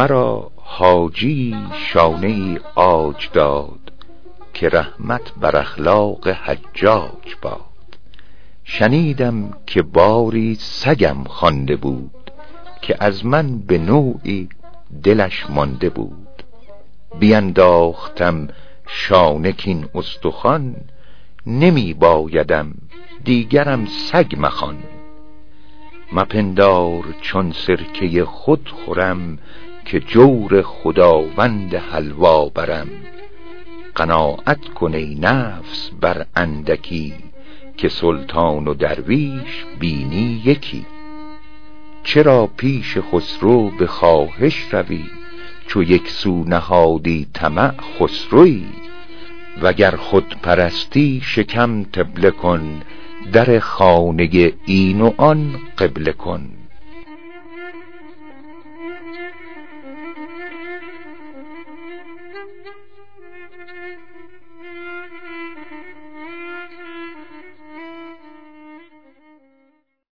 مرا حاجی شانه عاج داد که رحمت بر اخلاق حجاج باد. شنیدم که باری سگم خوانده بود که از من به نوعی دلش مانده بود. بینداختم شانه کین استخوان نمی بایدم دیگرم سگ مخوان. مپندار چون سرکه خود خورم که جور خداوند حلوا برم. قناعت کن ای نفس بر اندکی که سلطان و درویش بینی یکی. چرا پیش خسرو به خواهش روی؟ چو یک سو نهادی طمع خسروی. وگر خود پرستی شکم تبله کن در خانه این و آن قبله کن.